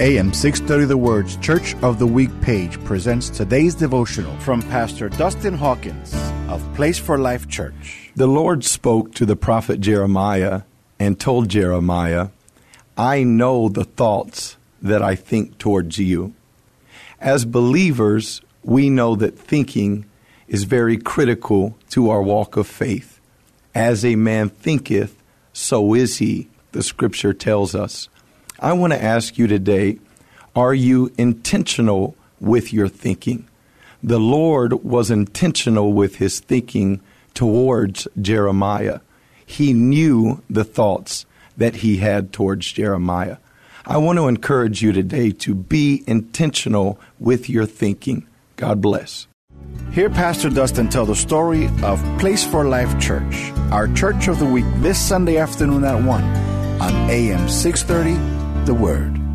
AM 630 The Word's Church of the Week page presents today's devotional from Pastor Dustin Hawkins of Place for Life Church. The Lord spoke to the prophet Jeremiah and told Jeremiah, I know the thoughts that I think towards you. As believers, we know that thinking is very critical to our walk of faith. As a man thinketh, so is he, the scripture tells us. I want to ask you today are you intentional with your thinking? The Lord was intentional with his thinking towards Jeremiah. He knew the thoughts that he had towards Jeremiah. I want to encourage you today to be intentional with your thinking. God bless. Hear Pastor Dustin tell the story of Place for Life Church, our church of the week this Sunday afternoon at 1 on AM 630 the Word.